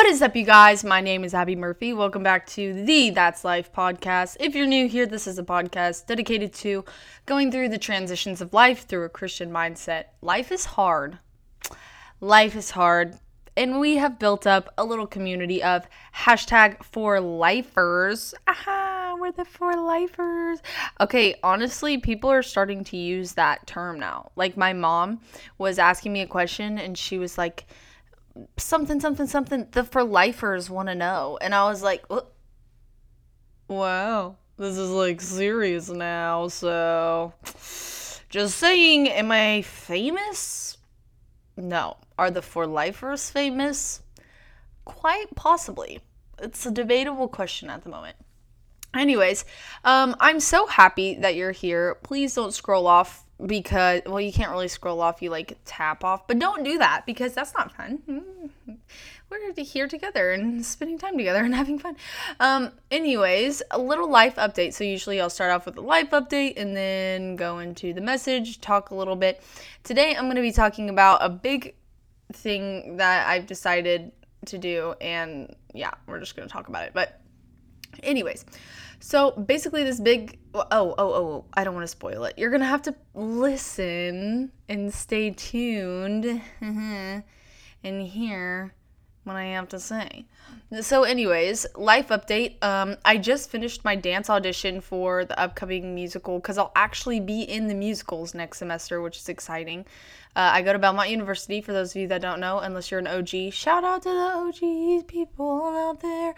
What is up, you guys? My name is Abby Murphy. Welcome back to the That's Life podcast. If you're new here, this is a podcast dedicated to going through the transitions of life through a Christian mindset. Life is hard. Life is hard. And we have built up a little community of hashtag for lifers. Aha, we're the for lifers. Okay, honestly, people are starting to use that term now. Like, my mom was asking me a question and she was like, something something something the for lifers want to know. And i was like wow. This is like serious now so just saying am i famous? No. Are the for lifers famous? Quite possibly. It's a debatable question at the moment. Anyways um i'm so happy that you're here. Please don't scroll off because well you can't really scroll off you like tap off. But don't do that because that's not fun. We're here together and spending time together and having fun. Um anyways a little life update. So usually i'll start off with a life update and then go into the message talk a little bit. Today i'm going to be talking about a big thing that i've decided to do and yeah we're just going to talk about it. But anyways so basically, this big oh oh oh, oh I don't want to spoil it. You're gonna have to listen and stay tuned uh-huh, and hear what I have to say. So, anyways, life update. Um, I just finished my dance audition for the upcoming musical because I'll actually be in the musicals next semester, which is exciting. Uh, I go to Belmont University, for those of you that don't know, unless you're an OG. Shout out to the OGs people out there.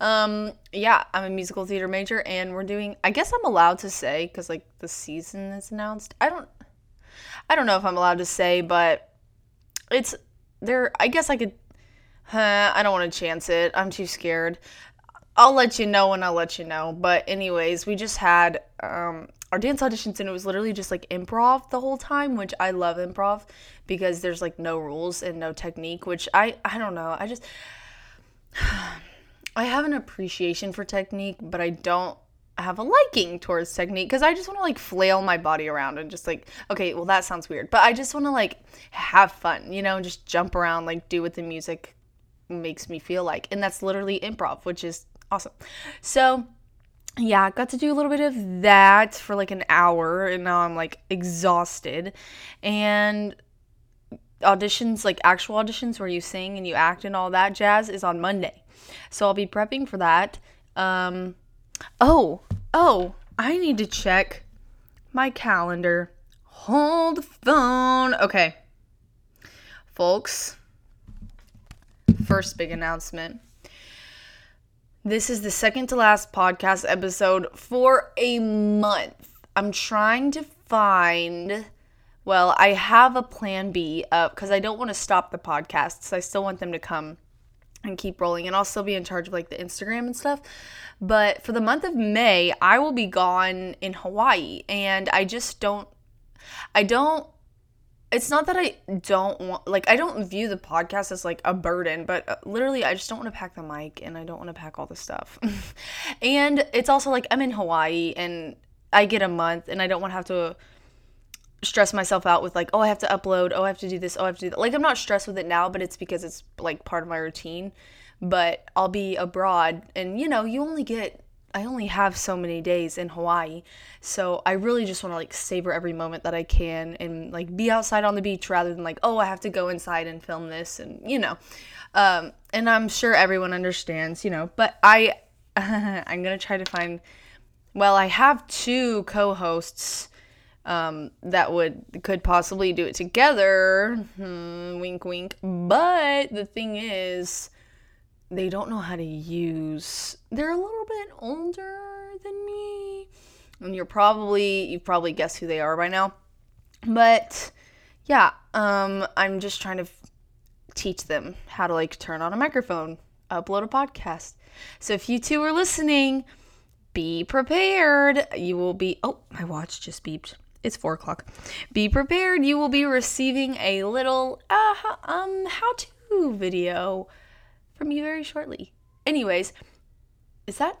Um, yeah, I'm a musical theater major, and we're doing, I guess I'm allowed to say, because like the season is announced. I don't, I don't know if I'm allowed to say, but it's there. I guess I could, huh, I don't want to chance it. I'm too scared. I'll let you know when I'll let you know. But, anyways, we just had, um, our dance auditions and it was literally just like improv the whole time which i love improv because there's like no rules and no technique which i i don't know i just i have an appreciation for technique but i don't have a liking towards technique because i just want to like flail my body around and just like okay well that sounds weird but i just want to like have fun you know just jump around like do what the music makes me feel like and that's literally improv which is awesome so yeah, got to do a little bit of that for like an hour, and now I'm like exhausted. And auditions, like actual auditions where you sing and you act and all that jazz, is on Monday. So I'll be prepping for that. Um, oh, oh, I need to check my calendar. Hold the phone. Okay. Folks, first big announcement. This is the second to last podcast episode for a month. I'm trying to find, well, I have a plan B uh, up because I don't want to stop the podcasts. I still want them to come and keep rolling, and I'll still be in charge of like the Instagram and stuff. But for the month of May, I will be gone in Hawaii, and I just don't, I don't it's not that I don't want like I don't view the podcast as like a burden, but uh, literally I just don't want to pack the mic and I don't want to pack all the stuff. and it's also like I'm in Hawaii and I get a month and I don't want to have to stress myself out with like oh I have to upload, oh I have to do this, oh I have to do that. Like I'm not stressed with it now, but it's because it's like part of my routine. But I'll be abroad and you know, you only get I only have so many days in Hawaii. So I really just want to like savor every moment that I can and like be outside on the beach rather than like, oh, I have to go inside and film this and you know. Um, and I'm sure everyone understands, you know, but I I'm going to try to find well, I have two co-hosts um, that would could possibly do it together. Hmm, wink wink. But the thing is they don't know how to use they're a little bit older than me. And you're probably you probably guess who they are by now. But yeah um i'm just trying to teach them how to like turn on a microphone upload a podcast. So if you two are listening be prepared. You will be oh my watch just beeped. It's four o'clock. Be prepared. You will be receiving a little uh, um how to video from you very shortly. Anyways, is that?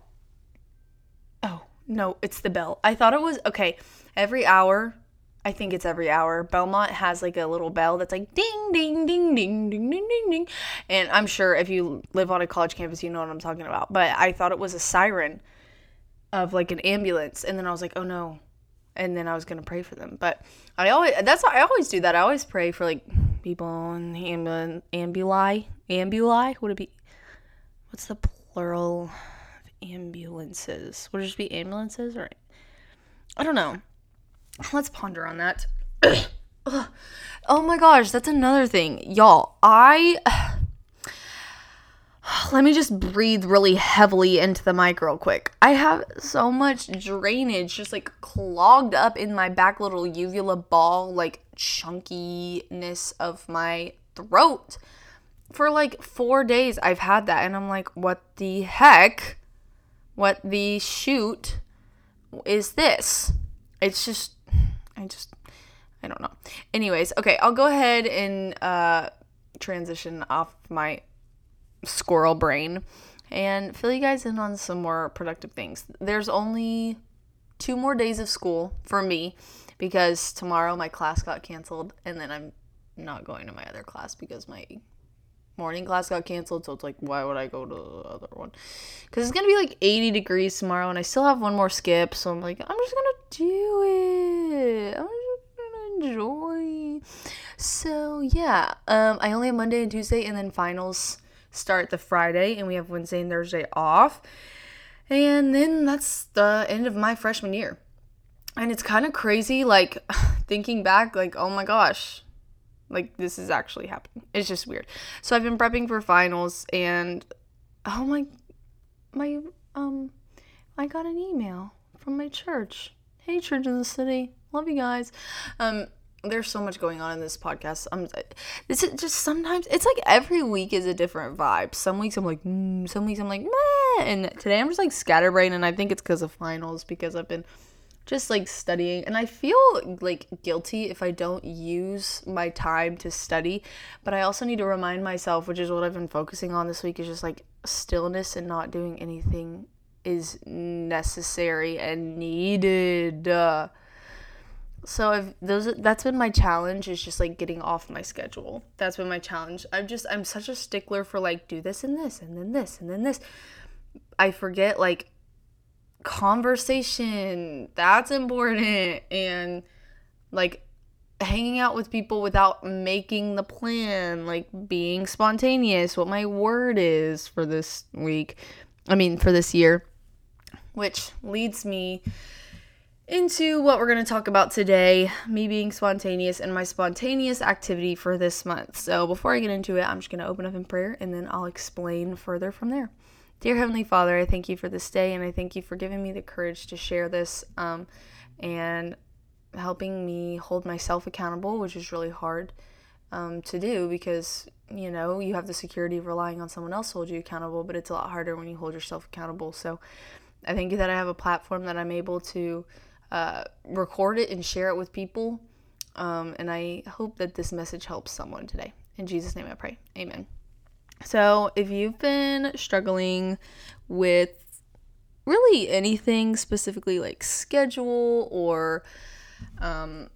Oh, no, it's the bell. I thought it was okay. Every hour, I think it's every hour. Belmont has like a little bell that's like ding, ding, ding, ding, ding, ding, ding, ding. And I'm sure if you live on a college campus, you know what I'm talking about. But I thought it was a siren of like an ambulance. And then I was like, oh no. And then I was going to pray for them. But I always, that's, I always do that. I always pray for like people in ambul- ambuli. Ambuli? Would it be, what's the plural of ambulances? Would it just be ambulances or, I don't know. Let's ponder on that. oh my gosh, that's another thing. Y'all, I. Let me just breathe really heavily into the mic real quick. I have so much drainage just like clogged up in my back little uvula ball, like chunkiness of my throat. For like four days, I've had that, and I'm like, what the heck? What the shoot is this? It's just I just I don't know. Anyways, okay, I'll go ahead and uh, transition off my squirrel brain and fill you guys in on some more productive things. There's only two more days of school for me because tomorrow my class got canceled and then I'm not going to my other class because my morning class got canceled. So it's like, why would I go to the other one? Because it's gonna be like 80 degrees tomorrow, and I still have one more skip. So I'm like, I'm just gonna do it. I'm just gonna enjoy. So yeah, um, I only have Monday and Tuesday, and then finals start the Friday, and we have Wednesday and Thursday off. And then that's the end of my freshman year. And it's kind of crazy, like thinking back, like, oh my gosh, like this is actually happening. It's just weird. So I've been prepping for finals and oh my my um I got an email from my church. Hey church in the city. Love you guys. Um there's so much going on in this podcast. I'm this is just sometimes it's like every week is a different vibe. Some weeks I'm like, mm, some weeks I'm like, meh, and today I'm just like scatterbrained, and I think it's because of finals because I've been just like studying and i feel like guilty if i don't use my time to study but i also need to remind myself which is what i've been focusing on this week is just like stillness and not doing anything is necessary and needed uh, so I've those that's been my challenge is just like getting off my schedule. That's been my challenge. I'm just I'm such a stickler for like do this and this and then this and then this. I forget like conversation that's important and like hanging out with people without making the plan like being spontaneous what my word is for this week i mean for this year which leads me into what we're going to talk about today me being spontaneous and my spontaneous activity for this month so before i get into it i'm just going to open up in prayer and then i'll explain further from there Dear Heavenly Father, I thank you for this day and I thank you for giving me the courage to share this um, and helping me hold myself accountable, which is really hard um, to do because, you know, you have the security of relying on someone else to hold you accountable, but it's a lot harder when you hold yourself accountable. So I thank you that I have a platform that I'm able to uh, record it and share it with people. Um, and I hope that this message helps someone today. In Jesus' name I pray. Amen. So, if you've been struggling with really anything specifically like schedule or um,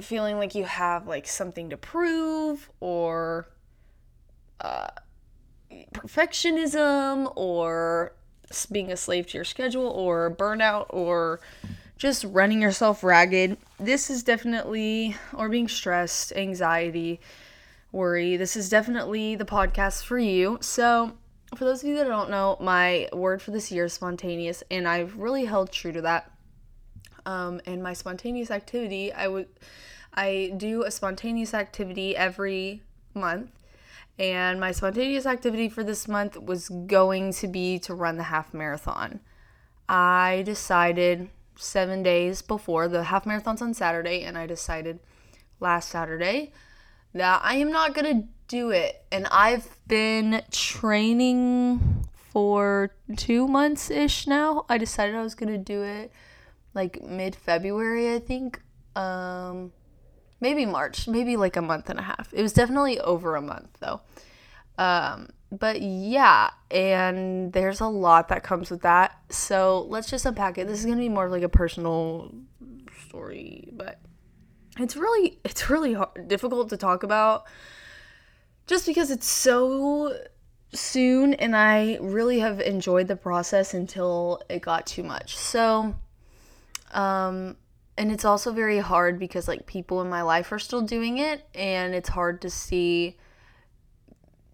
feeling like you have like something to prove or uh, perfectionism or being a slave to your schedule or burnout or just running yourself ragged, this is definitely, or being stressed, anxiety, worry, this is definitely the podcast for you. So, for those of you that don't know, my word for this year is spontaneous, and I've really held true to that. Um, and my spontaneous activity, I would, I do a spontaneous activity every month, and my spontaneous activity for this month was going to be to run the half marathon. I decided seven days before the half marathon's on Saturday, and I decided last Saturday that I am not to do it. And I've been training for two months ish now. I decided I was to do it like mid February, I think. Um, maybe March, maybe like a month and a half. It was definitely over a month though. Um, but yeah, and there's a lot that comes with that. So let's just unpack it. This is gonna be more like a personal story, but it's really it's really hard, difficult to talk about just because it's so soon and I really have enjoyed the process until it got too much. So um and it's also very hard because like people in my life are still doing it and it's hard to see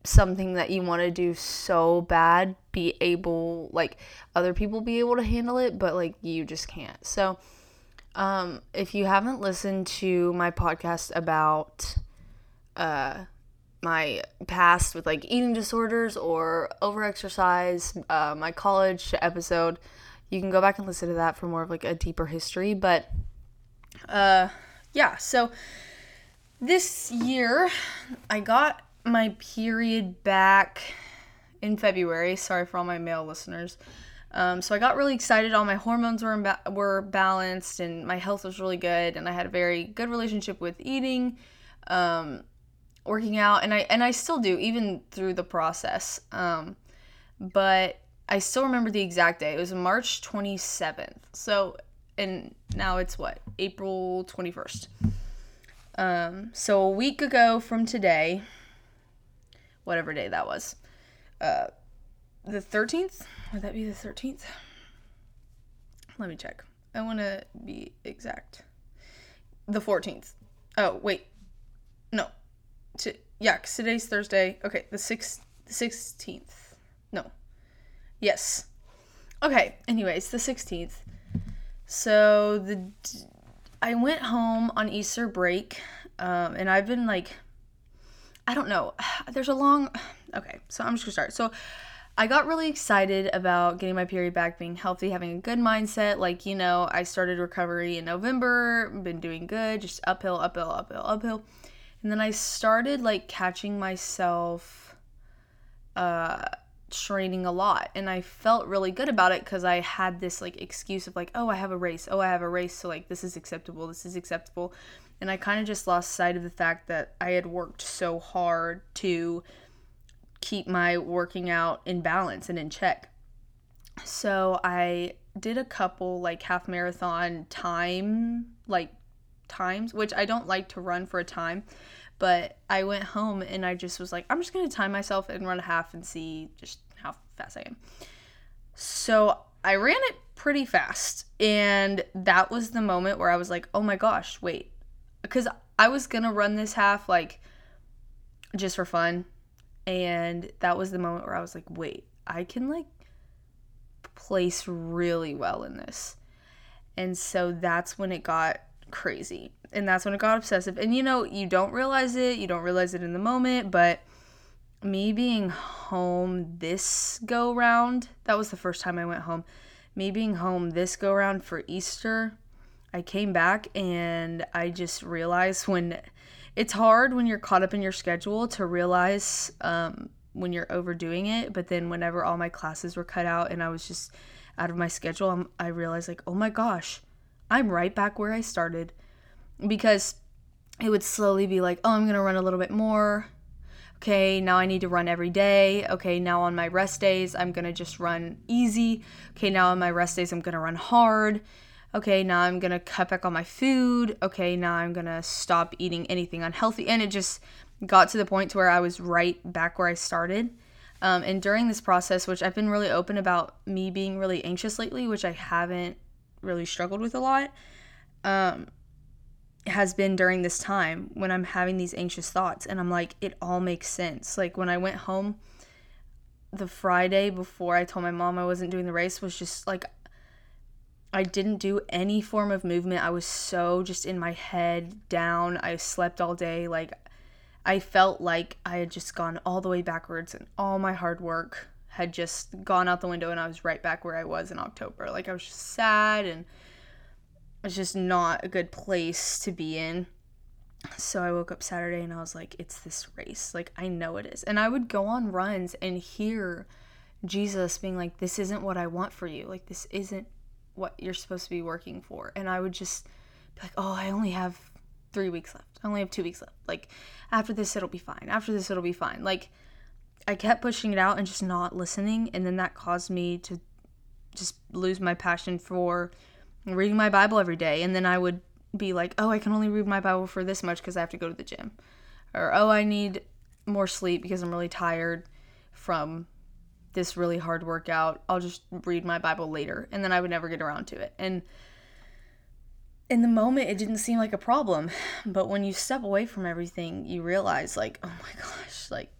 something that you want to do so bad be able like other people be able to handle it but like you just can't. So um if you haven't listened to my podcast about uh my past with like eating disorders or overexercise uh, my college episode you can go back and listen to that for more of like a deeper history. But uh yeah so this year i got my period back in February. Sorry for all my male listeners. Um, so I got really excited. All my hormones were were balanced, and my health was really good. And I had a very good relationship with eating, um, working out, and I and I still do even through the process. Um, but I still remember the exact day. It was March 27th. So and now it's what April 21st. Um, so a week ago from today, whatever day that was. Uh, the 13th? Would that be the 13th? Let me check. I want to be exact. The 14th. Oh, wait. No. T- yeah, cause today's Thursday. Okay, the 6th, 16th. No. Yes. Okay, anyways, the 16th. So the I went home on Easter break um, and I've been like I don't know. There's a long. Okay, so I'm just gonna start. So I got really excited about getting my period back, being healthy, having a good mindset. Like, you know, I started recovery in November, been doing good, just uphill, uphill, uphill, uphill. And then I started like catching myself uh training a lot and I felt really good about it cuz I had this like excuse of like, "Oh, I have a race. Oh, I have a race, so like this is acceptable. This is acceptable." And I kind of just lost sight of the fact that I had worked so hard to keep my working out in balance and in check. So I did a couple like half marathon time, like times, which I don't like to run for a time, but I went home and I just was like, I'm just gonna time myself and run a half and see just how fast I am. So I ran it pretty fast, and that was the moment where I was like, oh my gosh, wait, because I was gonna run this half like just for fun, and that was the moment where I was like, wait, I can like place really well in this. And so that's when it got crazy. And that's when it got obsessive. And you know, you don't realize it, you don't realize it in the moment, but me being home this go round, that was the first time I went home. Me being home this go round for Easter I came back and I just realized when it's hard when you're caught up in your schedule to realize um, when you're overdoing it. But then whenever all my classes were cut out and I was just out of my schedule, I'm, I realized like, oh my gosh, I'm right back where I started because it would slowly be like, oh, I'm gonna run a little bit more. Okay, now I need to run every day. Okay, now on my rest days, I'm gonna just run easy. Okay, now on my rest days, I'm gonna run hard okay, now I'm gonna cut back on my food. Okay, now I'm gonna stop eating anything unhealthy. And it just got to the point to where I was right back where I started. Um, and during this process, which I've been really open about me being really anxious lately, which I haven't really struggled with a lot, um, has been during this time when I'm having these anxious thoughts. And I'm like, it all makes sense. Like when I went home the Friday before I told my mom I wasn't doing the race was just like I didn't do any form of movement. I was so just in my head down. I slept all day. Like, I felt like I had just gone all the way backwards and all my hard work had just gone out the window and I was right back where I was in October. Like, I was just sad and it was just not a good place to be in. So I woke up Saturday and I was like, it's this race. Like, I know it is. And I would go on runs and hear Jesus being like, this isn't what I want for you. Like, this isn't what you're supposed to be working for. And I would just be like, oh, I only have three weeks left. I only have two weeks left. Like, after this, it'll be fine. After this, it'll be fine. Like, I kept pushing it out and just not listening. And then that caused me to just lose my passion for reading my Bible every day. And then I would be like, oh, I can only read my Bible for this much because I have to go to the gym. Or, oh, I need more sleep because I'm really tired from this really hard workout. I'll just read my Bible later. And then I would never get around to it. And in the moment, it didn't seem like a problem. But when you step away from everything, you realize, like, oh my gosh, like,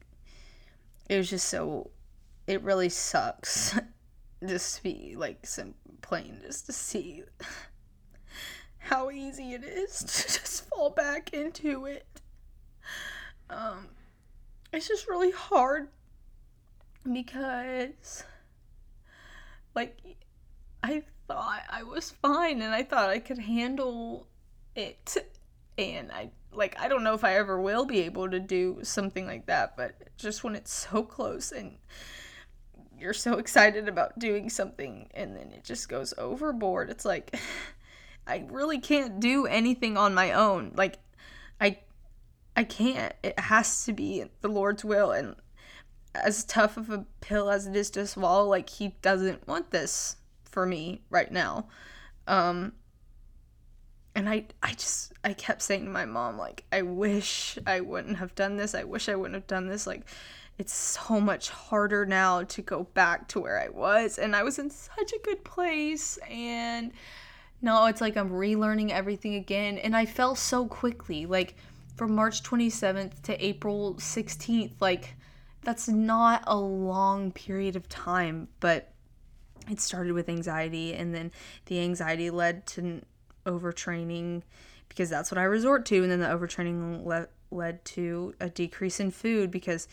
it was just so, it really sucks just be like, some plain, just to see how easy it is to just fall back into it. Um, it's just really hard because, like, I thought I was fine and I thought I could handle it. And I, like, I don't know if I ever will be able to do something like that, but just when it's so close and you're so excited about doing something and then it just goes overboard, it's like, I really can't do anything on my own. Like, I I can't. It has to be the Lord's will. And as tough of a pill as it is to swallow, like, He doesn't want this for me right now. Um, and I, I just, I kept saying to my mom, like, I wish I wouldn't have done this. I wish I wouldn't have done this. Like, it's so much harder now to go back to where I was. And I was in such a good place. And now it's like I'm relearning everything again. And I fell so quickly. Like, from March 27th to April 16th. Like, that's not a long period of time, but it started with anxiety, and then the anxiety led to overtraining because that's what I resort to, and then the overtraining le- led to a decrease in food because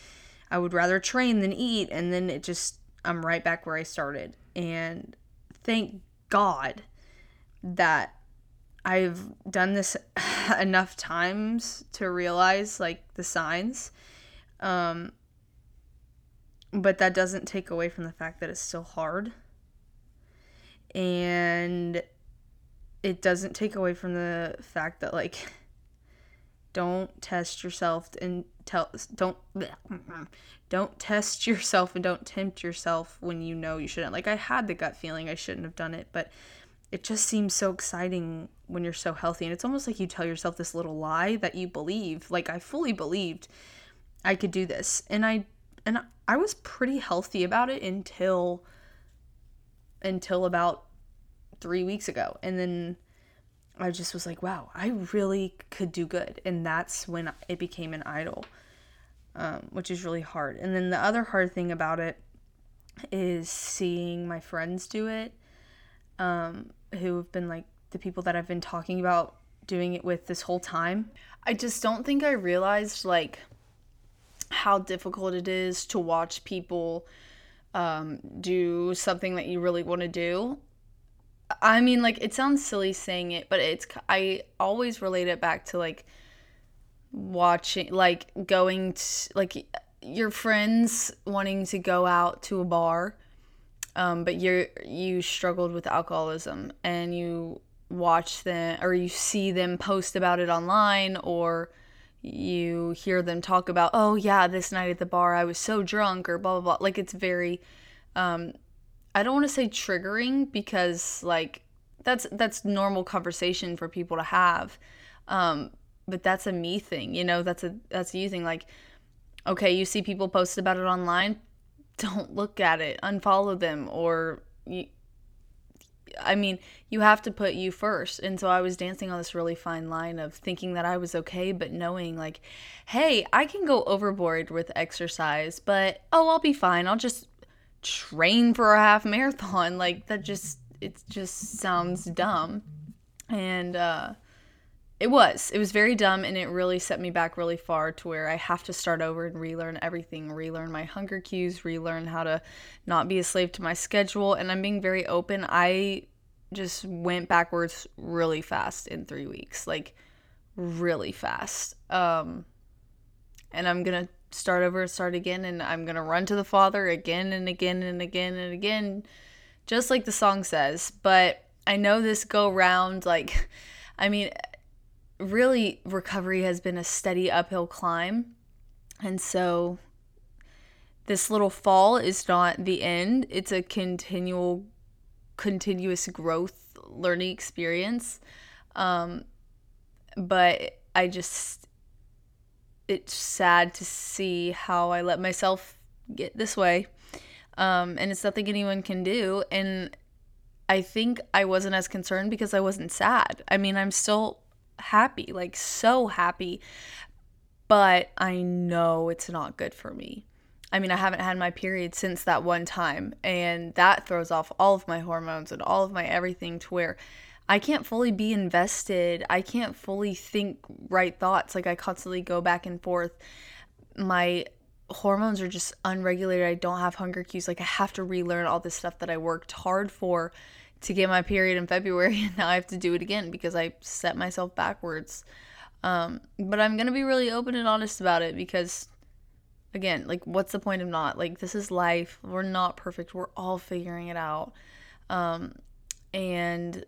I would rather train than eat, and then it just, I'm right back where I started. And thank God that I've done this enough times to realize like the signs. Um, but that doesn't take away from the fact that it's still hard. And it doesn't take away from the fact that like don't test yourself and tell don't don't test yourself and don't tempt yourself when you know you shouldn't. Like I had the gut feeling I shouldn't have done it, but it just seems so exciting when you're so healthy. And it's almost like you tell yourself this little lie that you believe like i fully believed i could do this. And i and i was pretty healthy about it until until about three weeks ago. And then i just was like wow i really could do good and that's when it became an idol um, which is really hard and then the other hard thing about it is seeing my friends do it um, who have been like the people that I've been talking about doing it with this whole time. I just don't think I realized like how difficult it is to watch people um, do something that you really want to do. I mean, like it sounds silly saying it, but it's I always relate it back to like watching, like going to like your friends wanting to go out to a bar um, but you're you struggled with alcoholism and you watch them or you see them post about it online or you hear them talk about oh yeah this night at the bar i was so drunk or blah blah blah. Like it's very um i don't want to say triggering because like that's that's normal conversation for people to have um but that's a me thing you know that's a that's a you thing like okay you see people post about it online don't look at it, unfollow them, or you, I mean, you have to put you first. And so I was dancing on this really fine line of thinking that I was okay, but knowing, like, hey, I can go overboard with exercise, but oh, I'll be fine. I'll just train for a half marathon. Like, that just, it just sounds dumb. And, uh, it was. It was very dumb and it really set me back really far to where I have to start over and relearn everything, relearn my hunger cues, relearn how to not be a slave to my schedule. And I'm being very open. I just went backwards really fast in three weeks. Like, really fast. Um, and I'm to start over start again. And I'm going to run to the Father again and again and again and again, just like the song says. But I know this go round, like, I mean, really recovery has been a steady uphill climb. And so this little fall is not the end. It's a continual continuous growth learning experience. Um, but I just it's sad to see how I let myself get this way. Um, and it's nothing anyone can do. And I think I wasn't as concerned because I wasn't sad. I mean, I'm still happy, like so happy, but I know it's not good for me. I mean, I haven't had my period since that one time, and that throws off all of my hormones and all of my everything to where I can't fully be invested. I can't fully think right thoughts. Like, I constantly go back and forth. My hormones are just unregulated. I don't have hunger cues. Like, I have to relearn all this stuff that I worked hard for to get my period in February, and now I have to do it again because I set myself backwards. Um, but I'm gonna be really open and honest about it because again, like, what's the point of not? Like, this is life. We're not perfect. We're all figuring it out. Um, and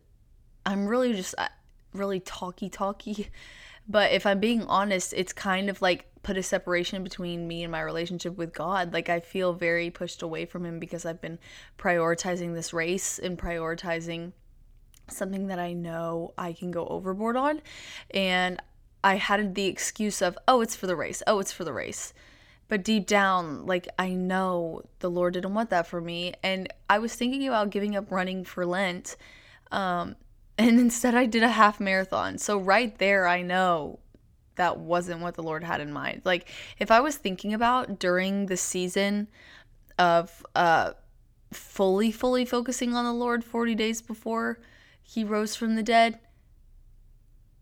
I'm really just uh, really talky talky. But if I'm being honest, it's kind of like put a separation between me and my relationship with God. Like I feel very pushed away from him because I've been prioritizing this race and prioritizing something that I know I can go overboard on. And I had the excuse of, oh, it's for the race. Oh, it's for the race. But deep down, like I know the Lord didn't want that for me. And I was thinking about giving up running for Lent. Um, and instead I did a half marathon. So right there, I know that wasn't what the Lord had in mind. Like if I was thinking about during the season of uh fully fully focusing on the Lord 40 days before he rose from the dead,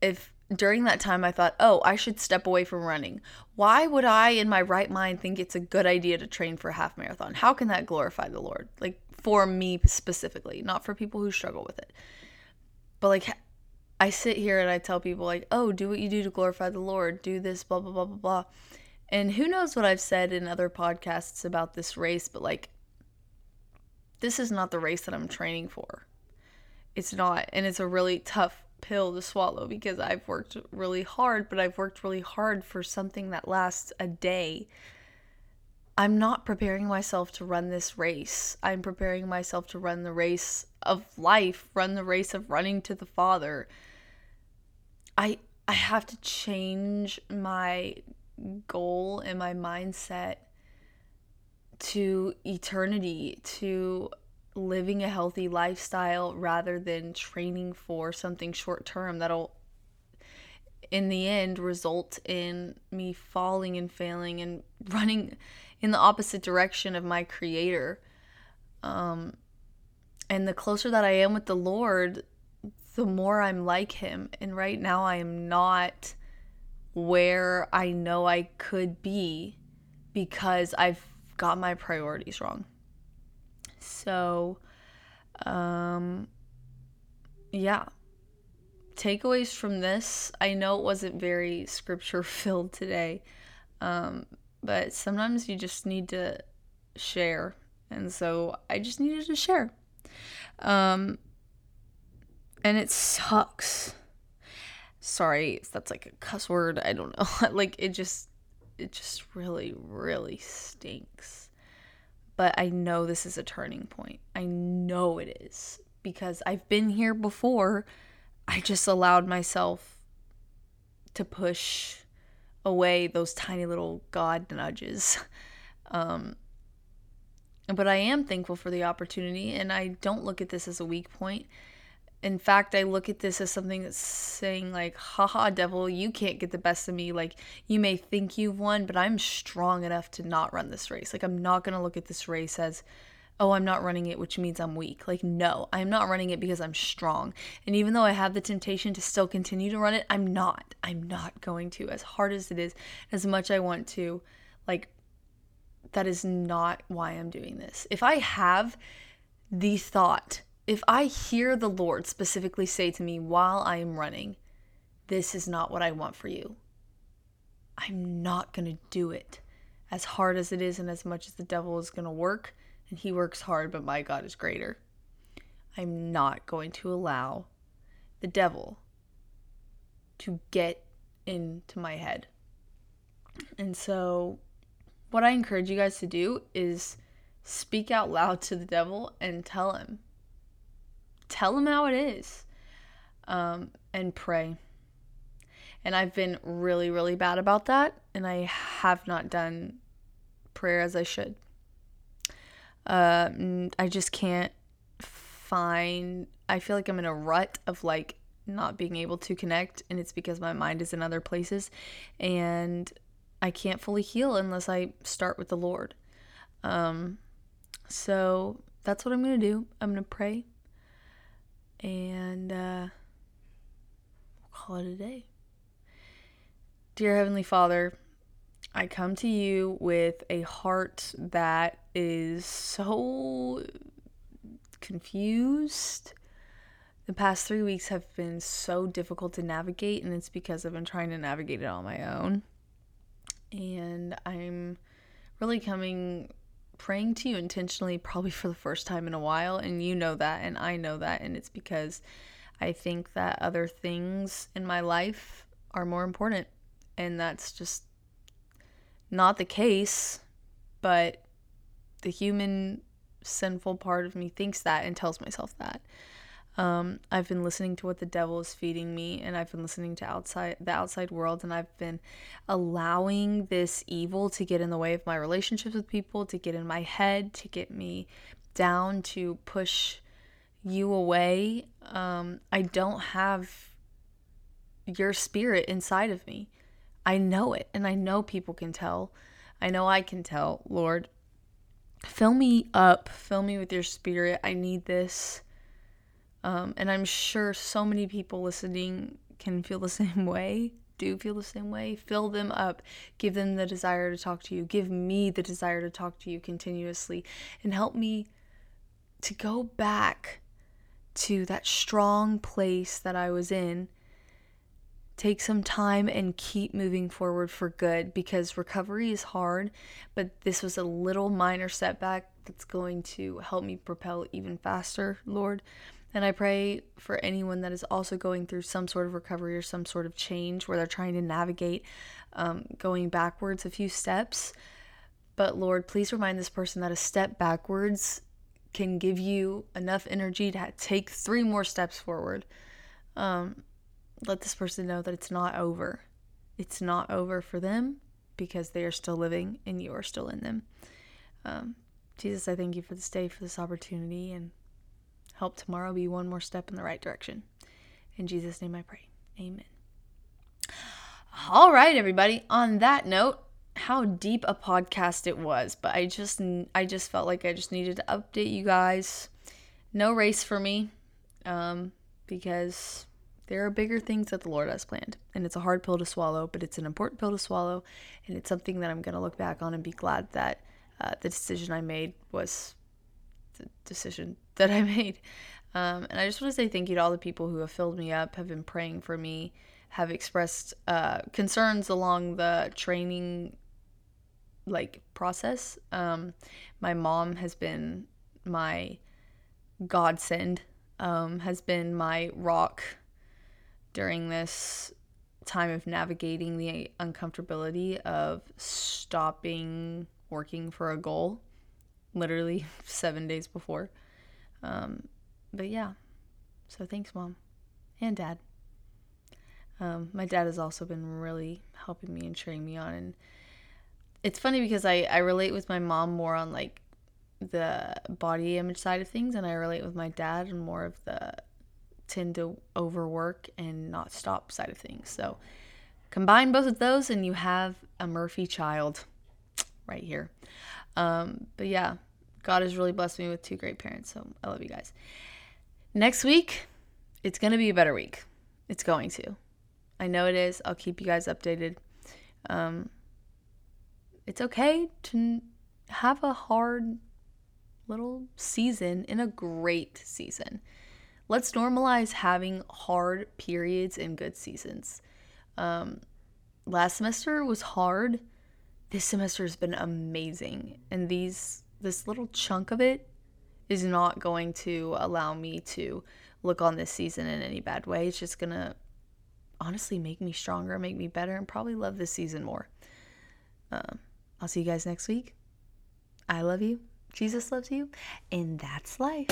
if during that time I thought, "Oh, I should step away from running." Why would I in my right mind think it's a good idea to train for a half marathon? How can that glorify the Lord? Like for me specifically, not for people who struggle with it. But like I sit here and I tell people like, "Oh, do what you do to glorify the Lord. Do this blah blah blah blah blah." And who knows what I've said in other podcasts about this race, but like this is not the race that I'm training for. It's not, and it's a really tough pill to swallow because I've worked really hard, but I've worked really hard for something that lasts a day. I'm not preparing myself to run this race. I'm preparing myself to run the race of life, run the race of running to the Father. I I have to change my goal and my mindset to eternity, to living a healthy lifestyle rather than training for something short term that'll in the end result in me falling and failing and running in the opposite direction of my creator um and the closer that I am with the Lord, the more I'm like Him. And right now, I am not where I know I could be because I've got my priorities wrong. So, um, yeah. Takeaways from this I know it wasn't very scripture filled today, um, but sometimes you just need to share. And so I just needed to share. Um, and it sucks. Sorry, that's like a cuss word. I don't know. like it just it just really really stinks. But I know this is a turning point. I know it is because I've been here before. I just allowed myself to push away those tiny little god nudges. Um, but I am thankful for the opportunity, and I don't look at this as a weak point. In fact, I look at this as something that's saying, like, haha, devil, you can't get the best of me. Like, you may think you've won, but I'm strong enough to not run this race. Like, I'm not going to look at this race as, oh, I'm not running it, which means I'm weak. Like, no, I'm not running it because I'm strong. And even though I have the temptation to still continue to run it, I'm not. I'm not going to. As hard as it is, as much I want to, like, that is not why I'm doing this. If I have the thought, if I hear the Lord specifically say to me while I am running, this is not what I want for you, I'm not going to do it. As hard as it is, and as much as the devil is going to work, and he works hard, but my God is greater. I'm not going to allow the devil to get into my head. And so what I encourage you guys to do is speak out loud to the devil and tell him. Tell him how it is. Um, and pray. And I've been really, really bad about that. And I have not done prayer as I should. Uh, I just can't find, I feel like I'm in a rut of like not being able to connect. And it's because my mind is in other places. And I can't fully heal unless I start with the Lord. Um, so that's what I'm to do. I'm to pray and uh, we'll call it a day. Dear Heavenly Father, I come to you with a heart that is so confused. The past three weeks have been so difficult to navigate, and it's because I've been trying to navigate it on my own. And I'm really coming praying to you intentionally, probably for the first time in a while. And you know that, and I know that. And it's because I think that other things in my life are more important. And that's just not the case. But the human sinful part of me thinks that and tells myself that. Um, I've been listening to what the devil is feeding me, and I've been listening to outside the outside world, and I've been allowing this evil to get in the way of my relationships with people, to get in my head, to get me down, to push you away. Um, I don't have your spirit inside of me. I know it, and I know people can tell. I know I can tell, Lord. Fill me up, fill me with your spirit. I need this. Um, and I'm sure so many people listening can feel the same way, do feel the same way. Fill them up. Give them the desire to talk to you. Give me the desire to talk to you continuously. And help me to go back to that strong place that I was in. Take some time and keep moving forward for good because recovery is hard, but this was a little minor setback that's going to help me propel even faster, Lord. And I pray for anyone that is also going through some sort of recovery or some sort of change where they're trying to navigate um, going backwards a few steps. But Lord, please remind this person that a step backwards can give you enough energy to take three more steps forward. Um, let this person know that it's not over. It's not over for them because they are still living and you are still in them. Um, Jesus, I thank you for this day, for this opportunity, and Help tomorrow be one more step in the right direction. In Jesus' name I pray. Amen. All right, everybody. On that note, how deep a podcast it was, but I just I just felt like I just needed to update you guys. No race for me, um, because there are bigger things that the Lord has planned, and it's a hard pill to swallow, but it's an important pill to swallow, and it's something that I'm gonna look back on and be glad that uh, the decision I made was the decision that I made. Um, and I just want to say thank you to all the people who have filled me up, have been praying for me, have expressed uh, concerns along the training like process. Um, my mom has been my godsend, um, has been my rock during this time of navigating the uncomfortability of stopping working for a goal literally seven days before. Um, but yeah, so thanks, mom and dad. Um, my dad has also been really helping me and cheering me on. And it's funny because I, I relate with my mom more on like the body image side of things, and I relate with my dad on more of the tend to overwork and not stop side of things. So combine both of those, and you have a Murphy child right here. Um, but yeah, God has really blessed me with two great parents. So I love you guys. Next week, it's going to be a better week. It's going to. I know it is. I'll keep you guys updated. Um, it's okay to have a hard little season in a great season. Let's normalize having hard periods and good seasons. Um, last semester was hard. This semester has been amazing. And these this little chunk of it is not going to allow me to look on this season in any bad way. It's just gonna honestly make me stronger make me better and probably love this season more. Um, i'll see you guys next week. I love you. Jesus loves you. And that's life